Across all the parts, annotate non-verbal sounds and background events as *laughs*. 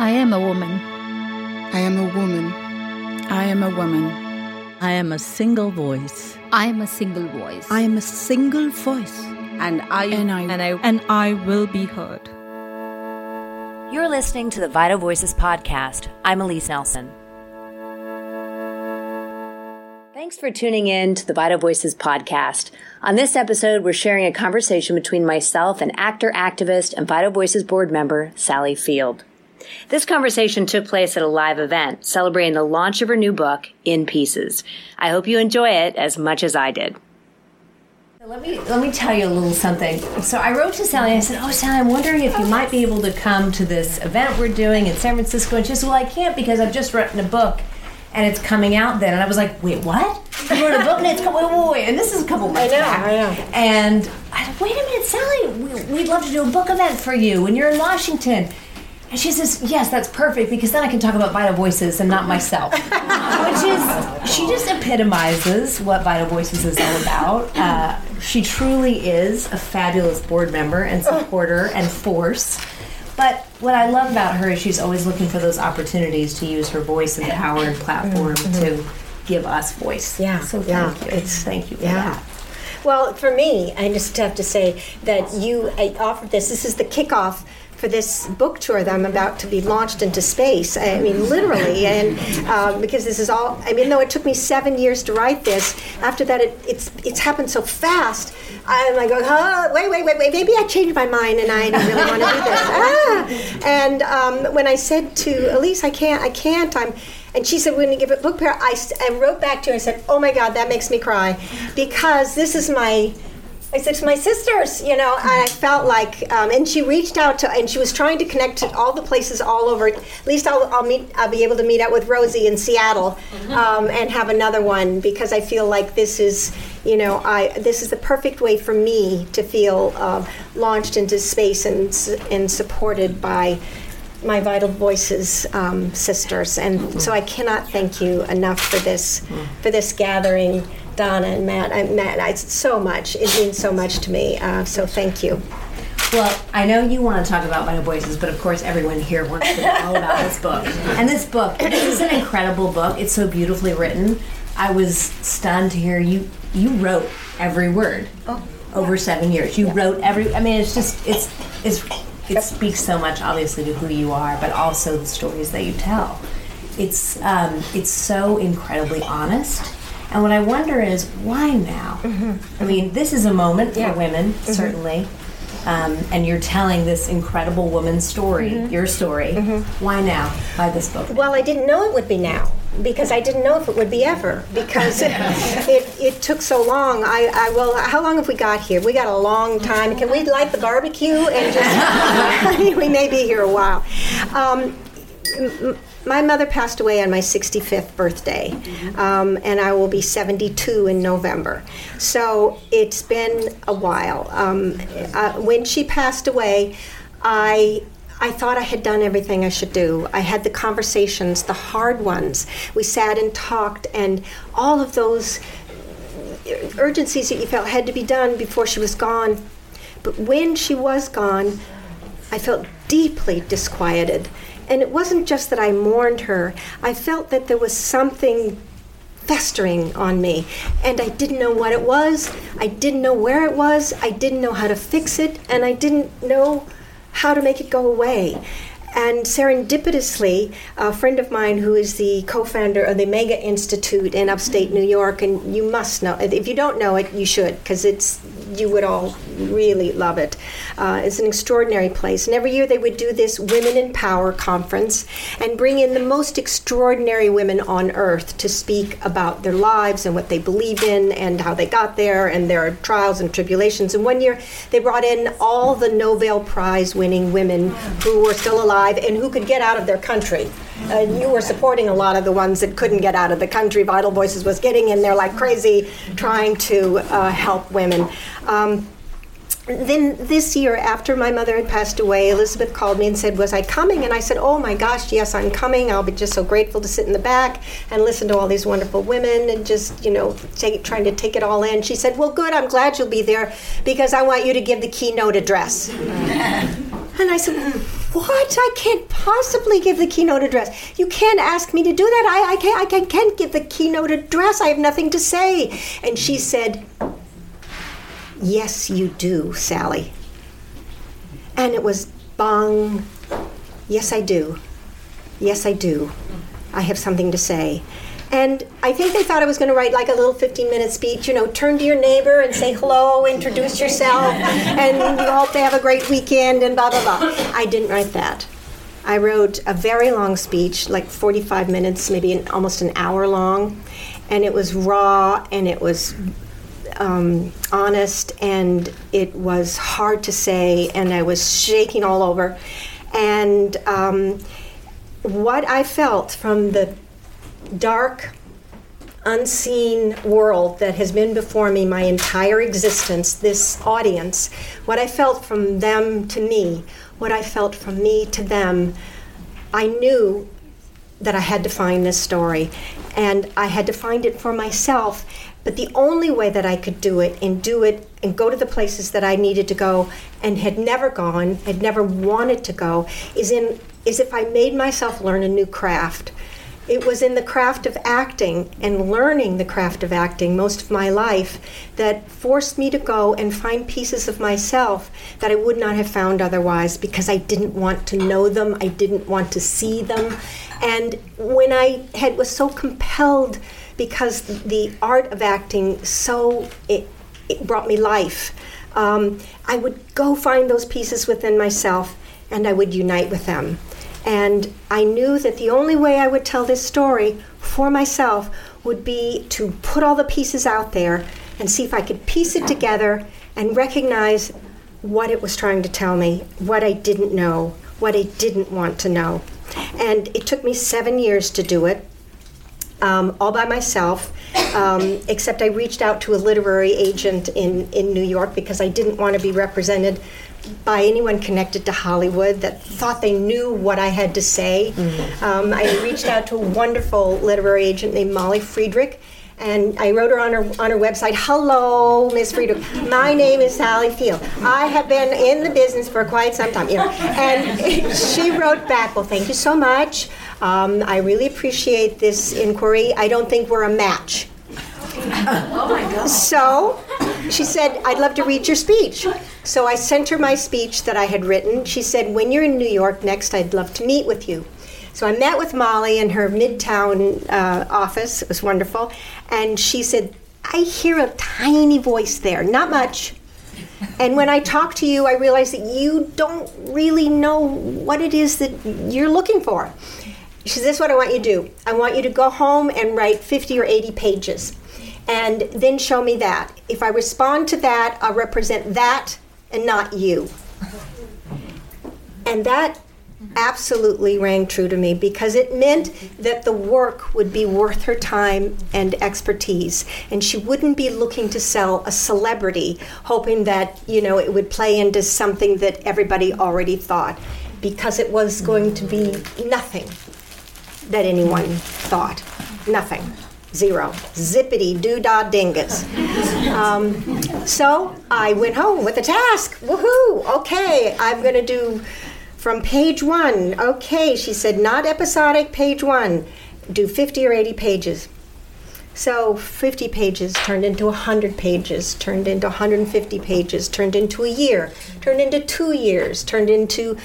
I am a woman. I am a woman. I am a woman. I am a single voice. I am a single voice. I am a single voice. And I and I and I and I will be heard. You're listening to the Vital Voices podcast. I'm Alyse Nelson. Thanks for tuning in to the Vital Voices podcast. On this episode, we're sharing a conversation between myself and actor, activist, and Vital Voices board member, Sally Field. This conversation took place at a live event celebrating the launch of her new book, In Pieces. I hope you enjoy it as much as I did. Let me let me tell you a little something. So I wrote to Sally. I said, "Oh, Sally, I'm wondering if you might be able to come to this event we're doing in San Francisco." And she said, "Well, I can't because I've just written a book, and it's coming out then." And I was like, "Wait, what? You wrote a book and it's coming? Wait, wait, wait!" And this is a couple months I know, back. I know. And I said, "Wait a minute, Sally. We, we'd love to do a book event for you when you're in Washington." And she says, "Yes, that's perfect because then I can talk about Vital Voices and not myself." *laughs* Which is, she just epitomizes what Vital Voices is all about. Uh, she truly is a fabulous board member and supporter and force. But what I love about her is she's always looking for those opportunities to use her voice and power and platform to give us voice. Mm-hmm. Yeah, So yeah, thank you. it's- thank you for yeah. that. Well, for me, I just have to say that you I offered this. This is the kickoff for this book tour that I'm about to be launched into space. I mean, literally, and uh, because this is all. I mean, though it took me seven years to write this, after that, it, it's it's happened so fast. I'm like, oh, wait, wait, wait, wait. Maybe I changed my mind and I don't really want to do this. *laughs* Ah! And um, when I said to Alyse, I can't, I can't. I'm. And she said, "We're going to give it book pair." I, I wrote back to her and said, "Oh my God, that makes me cry, because this is my." I said to my sisters, you know, and I felt like, um, and she reached out to, and she was trying to connect to all the places all over. At least I'll, I'll meet, I'll be able to meet up with Rosie in Seattle, um, and have another one because I feel like this is, you know, I this is the perfect way for me to feel uh, launched into space and and supported by my Vital Voices um, sisters, and so I cannot thank you enough for this for this gathering, Donna and Matt. I, Matt, I, so much. It means so much to me. Uh, so thank you. Well, I know you want to talk about Vital Voices, but of course, everyone here wants to know all about this book. And this book, this is an incredible book. It's so beautifully written. I was stunned to hear you. You wrote every word over seven years. You wrote every. I mean, it's just it's it's it speaks so much, obviously, to who you are, but also the stories that you tell. It's um, it's so incredibly honest. And what I wonder is why now? I mean, this is a moment for women, certainly. Um, and you're telling this incredible woman's story, your story. Why now? Why this book? Well, I didn't know it would be now because I didn't know if it would be ever because *laughs* it, it took so long. I, I well, how long have we got here? We got a long time. Can we light the barbecue and just? *laughs* we may be here a while. Um, my mother passed away on my 65th birthday, um, and I will be 72 in November. So it's been a while. Um, uh, when she passed away, I I thought I had done everything I should do. I had the conversations, the hard ones. We sat and talked, and all of those urgencies that you felt had to be done before she was gone. But when she was gone, I felt deeply disquieted. And it wasn't just that I mourned her, I felt that there was something festering on me. And I didn't know what it was, I didn't know where it was, I didn't know how to fix it, and I didn't know how to make it go away. And serendipitously, a friend of mine who is the co founder of the Omega Institute in upstate New York, and you must know, if you don't know it, you should, because it's you would all really love it. Uh, it's an extraordinary place. And every year they would do this Women in Power conference and bring in the most extraordinary women on earth to speak about their lives and what they believe in and how they got there and their trials and tribulations. And one year they brought in all the Nobel Prize winning women who were still alive and who could get out of their country. Uh, you were supporting a lot of the ones that couldn't get out of the country. Vital Voices was getting in there like crazy, trying to uh, help women. Um, then this year, after my mother had passed away, Elizabeth called me and said, Was I coming? And I said, Oh my gosh, yes, I'm coming. I'll be just so grateful to sit in the back and listen to all these wonderful women and just, you know, take, trying to take it all in. She said, Well, good, I'm glad you'll be there because I want you to give the keynote address. and I said, "Hmm, what? I can't possibly give the keynote address. You can't ask me to do that. I, I, can't, I can't give the keynote address. I have nothing to say. And she said, Yes, you do, Sally. And it was bong. Yes, I do. Yes, I do. I have something to say. And I think they thought I was going to write like a little 15 minute speech, you know, turn to your neighbor and say hello, introduce yourself, and you hope they have a great weekend, and blah, blah, blah. I didn't write that. I wrote a very long speech, like 45 minutes, maybe an, almost an hour long, and it was raw and it was um, honest and it was hard to say, and I was shaking all over. And um, what I felt from the dark, unseen world that has been before me my entire existence, this audience, what I felt from them to me, what I felt from me to them, I knew that I had to find this story. And I had to find it for myself. But the only way that I could do it and do it and go to the places that I needed to go and had never gone, had never wanted to go, is in is if I made myself learn a new craft. It was in the craft of acting and learning the craft of acting most of my life that forced me to go and find pieces of myself that I would not have found otherwise because I didn't want to know them, I didn't want to see them. And when I had was so compelled because the art of acting so it, it brought me life. Um, I would go find those pieces within myself and I would unite with them. And I knew that the only way I would tell this story for myself would be to put all the pieces out there and see if I could piece it together and recognize what it was trying to tell me, what I didn't know, what I didn't want to know. And it took me seven years to do it um, all by myself, um, except I reached out to a literary agent in, in New York because I didn't want to be represented by anyone connected to Hollywood that thought they knew what I had to say. Mm-hmm. Um, I reached out to a wonderful literary agent named Molly Friedrich. And I wrote her on her on her website. Hello, Miss Friedrich. My name is Sally Field. I have been in the business for quite some time. You know, and *laughs* she wrote back. Well, thank you so much. Um, I really appreciate this inquiry. I don't think we're a match. oh my God. So she said, I'd love to read your speech. So I sent her my speech that I had written. She said, When you're in New York next, I'd love to meet with you. So I met with Molly in her midtown uh, office. It was wonderful. And she said, I hear a tiny voice there, not much. And when I talk to you, I realize that you don't really know what it is that you're looking for. She says, This is what I want you to do. I want you to go home and write 50 or 80 pages and then show me that. If I respond to that, I'll represent that and not you. And that absolutely rang true to me because it meant that the work would be worth her time and expertise and she wouldn't be looking to sell a celebrity hoping that you know it would play into something that everybody already thought because it was going to be nothing that anyone thought. Nothing. Zero. Zippity doo dah dingus. Um, so I went home with a task. Woohoo! Okay, I'm going to do from page one. Okay, she said, not episodic, page one. Do 50 or 80 pages. So 50 pages turned into 100 pages, turned into 150 pages, turned into a year, turned into two years, turned into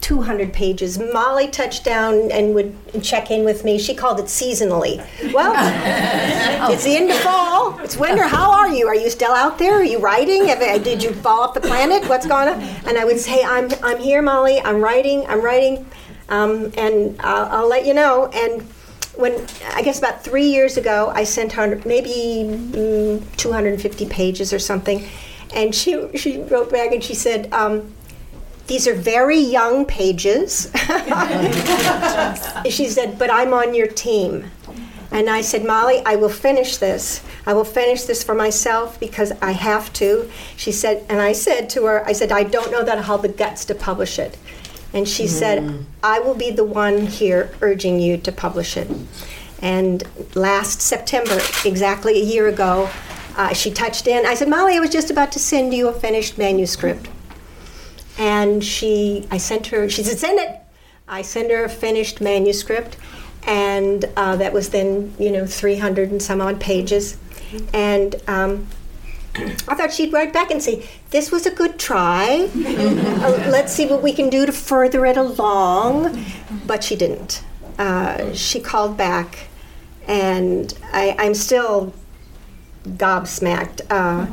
200 pages. Molly touched down and would check in with me. She called it seasonally. Well, *laughs* it's the end of fall. It's winter. How are you? Are you still out there? Are you writing? Did you fall off the planet? What's going on? And I would say, I'm, I'm here, Molly. I'm writing. I'm writing. Um, and I'll, I'll, let you know. And when I guess about three years ago, I sent her maybe mm, 250 pages or something. And she, she wrote back and she said, um, these are very young pages. *laughs* she said, But I'm on your team. And I said, Molly, I will finish this. I will finish this for myself because I have to. She said, and I said to her, I said, I don't know that I'll have the guts to publish it. And she mm. said, I will be the one here urging you to publish it. And last September, exactly a year ago, uh, she touched in. I said, Molly, I was just about to send you a finished manuscript. And she, I sent her. She said, "Send it." I sent her a finished manuscript, and uh, that was then you know 300 and some odd pages, and. Um, I thought she'd write back and say, This was a good try. uh, let's see what we can do to further it along. But she didn't. Uh, she called back, and I, I'm still gobsmacked uh,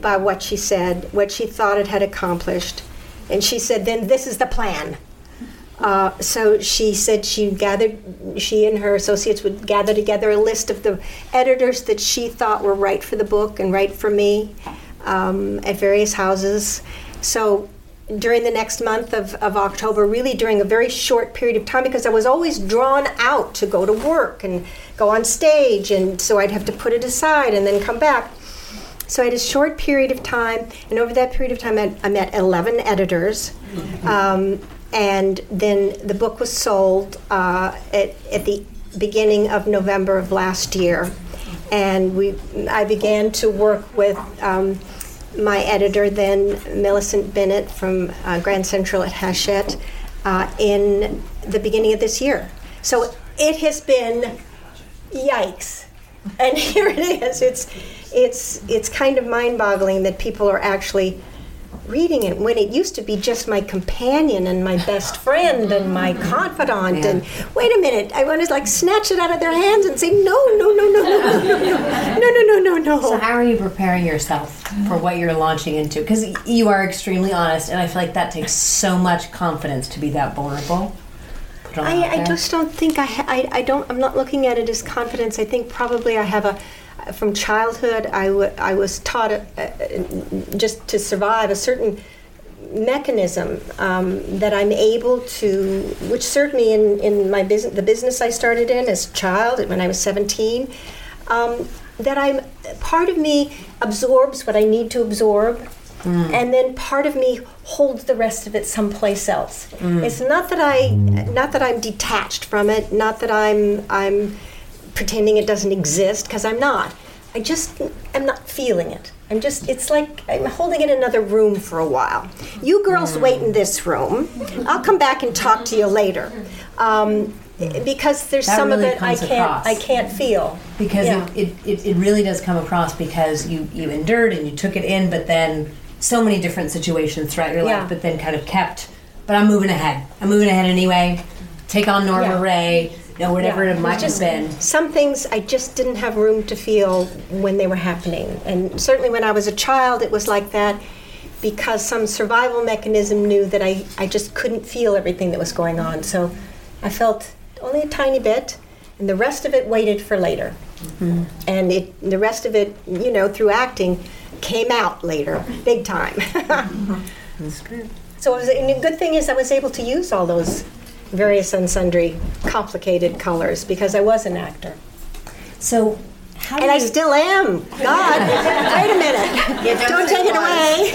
by what she said, what she thought it had accomplished. And she said, Then this is the plan. Uh, so she said she gathered, she and her associates would gather together a list of the editors that she thought were right for the book and right for me um, at various houses. So during the next month of, of October, really during a very short period of time, because I was always drawn out to go to work and go on stage, and so I'd have to put it aside and then come back. So I had a short period of time, and over that period of time, I, I met 11 editors. Um, and then the book was sold uh, at, at the beginning of November of last year, and we I began to work with um, my editor then, Millicent Bennett from uh, Grand Central at Hachette, uh, in the beginning of this year. So it has been yikes, and *laughs* here it is. It's it's it's kind of mind-boggling that people are actually reading it when it used to be just my companion and my best friend and my mm. confidant yeah. and wait a minute i want to like snatch it out of their hands and say no no no no no no no no no no no. No so how are you preparing yourself for what you're launching into? Because you are extremely honest and i feel like that takes so much confidence to be that vulnerable. I, I, just don't think I, ha- I I don't I'm not looking at it as confidence. I think probably I have a from childhood, I, w- I was taught uh, just to survive a certain mechanism um, that I'm able to, which served me in, in my business, the business I started in as a child when I was 17. Um, that I'm part of me absorbs what I need to absorb, mm. and then part of me holds the rest of it someplace else. Mm. It's not that I, not that I'm detached from it, not that I'm I'm pretending it doesn't exist because I'm not. I just am not feeling it. I'm just, it's like I'm holding in another room for a while. You girls wait in this room. I'll come back and talk to you later. Um, because there's that some really of it I can't across. I can't feel. Because yeah. it, it, it really does come across because you, you endured and you took it in, but then so many different situations throughout your Yeah. life, but then kind of kept, but I'm moving ahead. I'm moving ahead anyway. Take on Norma Yeah. Rae, you know, whatever Yeah. it might Just- have been. Some things I just didn't have room to feel when they were happening. And certainly when I was a child, it was like that because some survival mechanism knew that I, I just couldn't feel everything that was going on. So I felt only a tiny bit, and the rest of it waited for later. Mm-hmm. And it, the rest of it, you know, through acting, came out later, big time. *laughs* so it was, and the good thing is I was able to use all those various and sundry complicated colors because I was an actor. So, how And I still am. God, *laughs* wait a minute. don't take it away.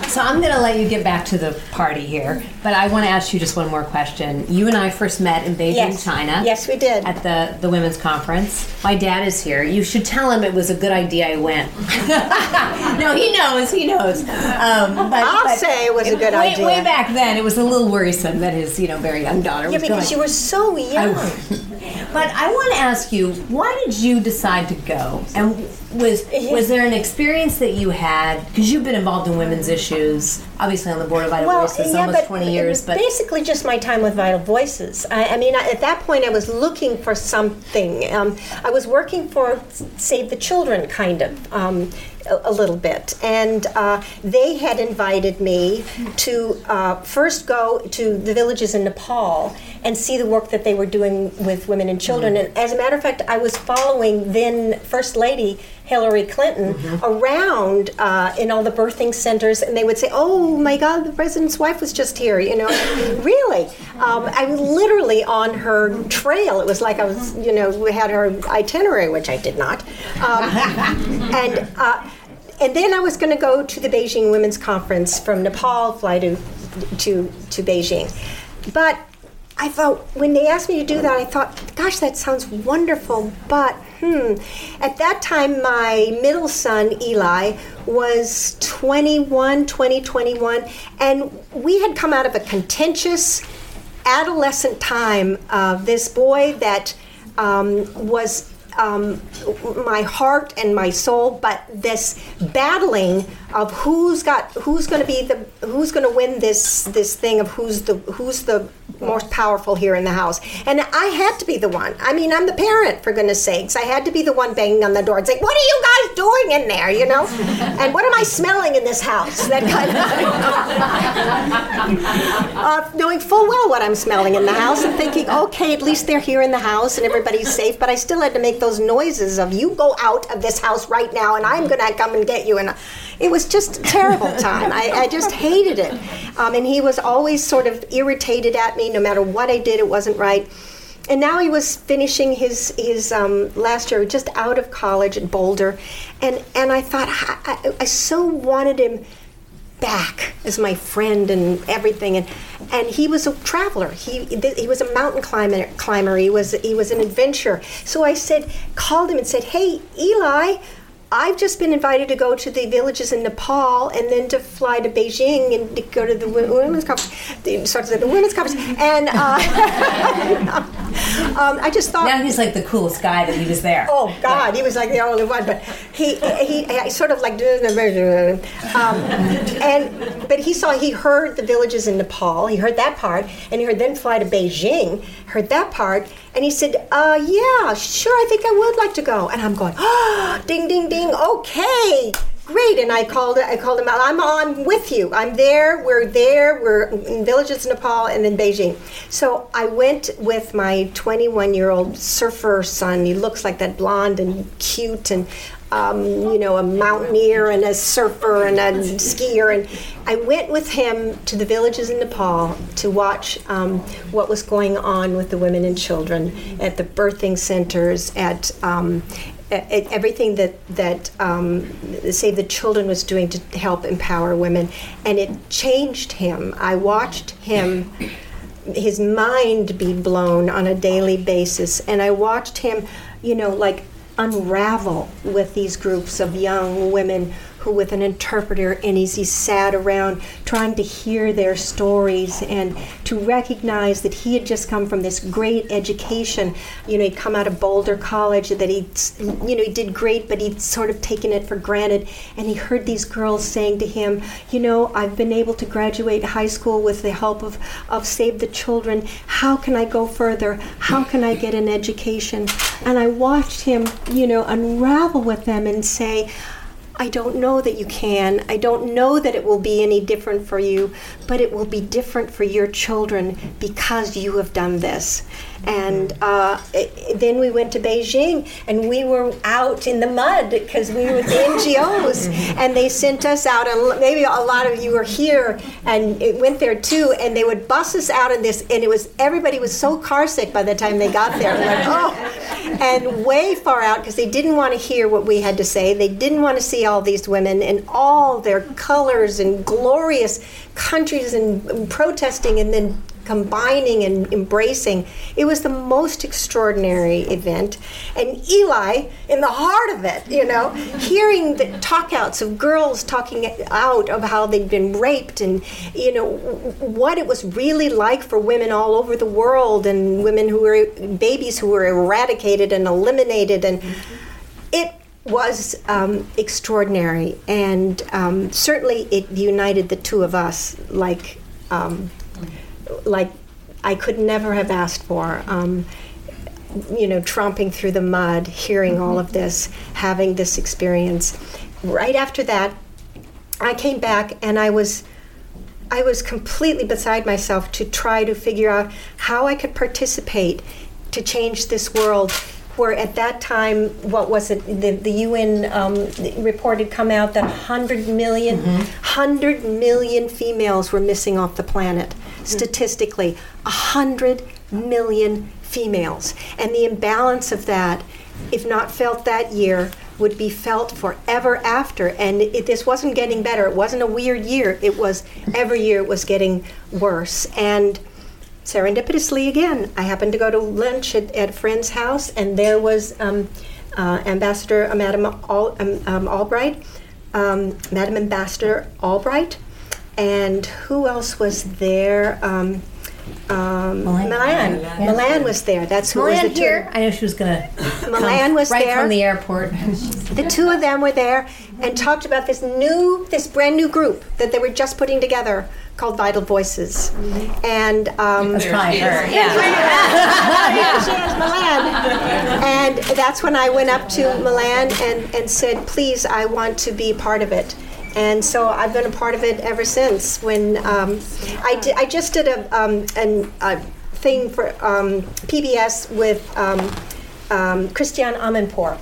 *laughs* So I'm going to let you get back to the party here, but I want to ask you just one more question. You and I first met in Beijing, Yes. China. Yes, we did. At the, the women's conference. My dad is here. You should tell him it was a good idea I went. *laughs* no, he knows. He knows. Um, but, I'll but say it was a good way, idea. Way back then, it was a little worrisome that his you know very young daughter was. Yeah, because going. you were so young. But I want to ask you, why did you decide to go? And was was there an experience that you had because you've been involved in women's issues, obviously on the board of Vital Voices almost twenty years, but basically just my time with Vital Voices. I, I mean, I, at that point, I was looking for something. Um, I was working for Save the Children, kind of. Um, a, a little bit, and uh, they had invited me to uh, first go to the villages in Nepal and see the work that they were doing with women and children. And as a matter of fact, I was following then First Lady Hillary Clinton around uh, in all the birthing centers, and they would say, "Oh my God, the president's wife was just here." You know, *laughs* really. Um, I was literally on her trail. It was like I was, you know, we had her itinerary, which I did not, um, *laughs* and. Uh, and then I was going to go to the Beijing Women's Conference from Nepal, fly to to to Beijing, but I thought when they asked me to do that, I thought, gosh, that sounds wonderful, but hmm. At that time, my middle son, Eli, was 21, 20, 21, and we had come out of a contentious adolescent time of this boy that um, was um, my heart and my soul, but this battling of who's got who's going to be the who's going to win this this thing of who's the who's the most powerful here in the house. And I had to be the one. I mean, I'm the parent, for goodness sakes. I had to be the one banging on the door and saying, What are you guys doing in there? You know? *laughs* and what am I smelling in this house? That kind of. *laughs* uh, knowing full well what I'm smelling in the house and thinking, Okay, at least they're here in the house and everybody's safe. But I still had to make those noises of, You go out of this house right now and I'm going to come and get you. And it was just a terrible time. I, I just hated it. Um, and he was always sort of irritated at me no matter what I did, it wasn't right. And now he was finishing his his um, last year, just out of college at Boulder, and and I thought I, I so wanted him back as my friend and everything and and he was a traveler he he was a mountain climber climber he was he was an adventurer so I said called him and said hey Eli I've just been invited to go to the villages in Nepal and then to fly to Beijing and to go to the women's conference. Sorry, the women's conference. And uh, *laughs* um, I just thought. Now he's like the coolest guy that he was there. Oh God, he was like the only one. But he he, he sort of like um, and but he saw he heard the villages in Nepal. He heard that part, and he heard then fly to Beijing. Heard that part, and he said, uh, "Yeah, sure, I think I would like to go." And I'm going, oh, *gasps* ding, ding, ding. Okay, great. And I called I called him out. I'm on with you. I'm there. We're there. We're in villages in Nepal and then Beijing. So I went with my 21 year old surfer son. He looks like that blonde and cute and. Um, you know, a mountaineer and a surfer and a skier. And I went with him to the villages in Nepal to watch um, what was going on with the women and children at the birthing centers, at um, everything that that um, Save the Children was doing to help empower women, and it changed him. I watched him, his mind be blown on a daily basis, and I watched him, you know, like unravel with these groups of young women who with an interpreter and as he sat around trying to hear their stories and to recognize that he had just come from this great education. You know he'd come out of boulder college that he you know he did great but he'd sort of taken it for granted. And he heard these girls saying to him you know i've been able to graduate high school with the help of, of save the children. How can i go further? How can i get an education? And i watched him you know unravel with them and say I don't know that you can. I don't know that it will be any different for you, but it will be different for your children because you have done this. And uh, it, then we went to Beijing and we were out in the mud because we were with the NGOs and they sent us out. And maybe a lot of you were here and it went there too. And they would bus us out in this, and it was everybody was so car sick by the time they got there. Like, oh, and way far out because they didn't want to hear what we had to say. They didn't want to see all these women in all their colors and glorious countries and, and protesting and then combining and embracing. It was the most extraordinary event. And Eli, in the heart of it, you know, hearing the talkouts of girls talking out of how they'd been raped and, you know, what it was really like for women all over the world and women who were babies who were eradicated and eliminated. And it was um, extraordinary. And um, certainly it united the two of us like. Um, like I could never have asked for. Um, you know, tromping through the mud, hearing mm-hmm. all of this, having this experience. Right after that, I came back and I was I was completely beside myself to try to figure out how I could participate to change this world where at that time, what was it? The, the UN um, report had come out that 100 million, mm-hmm. 100 million females were missing off the planet statistically 100 million females. And the imbalance of that, if not felt that year, would be felt forever after. And it, this wasn't getting better. It wasn't a weird year. It was every year it was getting worse. And serendipitously again, I happened to go to lunch at, at a friend's house, and there was um, uh, Ambassador uh, Madam Al, um, um, Albright, um, Madam Ambassador Albright, and who else was there? Um, um, Melanne. Melanne. Yeah. Melanne was there. That's who Melanne was the two- here. I know she was gonna. Melanne was right there. from the airport. the two of them were there and talked about this new, this brand new group that they were just putting together called Vital Voices. And um, That's probably her. Yeah. yeah, she has Melanne. And that's when I went up to Melanne and, and said, please, I want to be part of it. And so I've been a part of it ever since. When um, I, di- I just did a, um, an, a thing for um, PBS with um, Christiane Amanpour.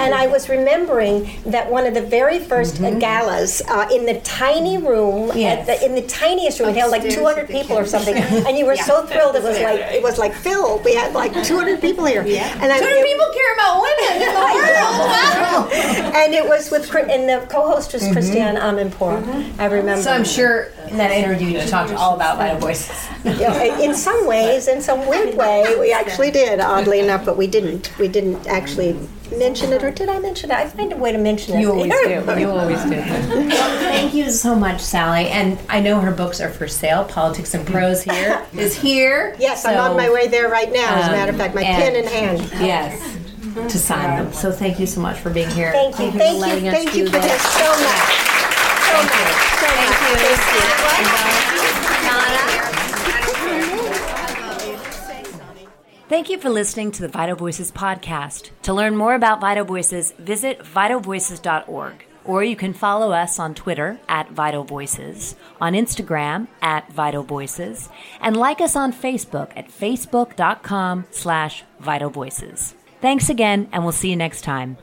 And I was remembering that one of the very 1st uh, galas uh, in the tiny room, Yes. at the, in the tiniest room, it held like 200 people or something, *laughs* and you were so thrilled it was like it was like filled. We had like *laughs* 200 people here, and I, 200 people care about women in the *laughs* world. And it was with and the co-host was Christiane Amanpour. I remember. So I'm sure in that interview you talked all about Vital Voices. Yeah, in *laughs* some ways, in some weird way, we actually did. Oddly enough, but we didn't. We didn't actually mention it, or did I mention it? I find a way to mention it. You always do. *laughs* You always do. Well, thank you so much, Sally. And I know her books are for sale. Politics and Prose here *laughs* is here. Yes, I'm on my way there right now. As a um, matter of fact, my and- pen in hand. Yes, to sign them. So thank you so much for being here. Thank you, for thank you, thank you for this so much, so much. Thank you. Thank you for listening to the Vital Voices podcast. To learn more about Vital Voices, visit vitalvoices.org. Or you can follow us on Twitter at Vital Voices, on Instagram at Vital Voices, and like us on Facebook at facebook.com slash Vital Voices. Thanks again, and we'll see you next time.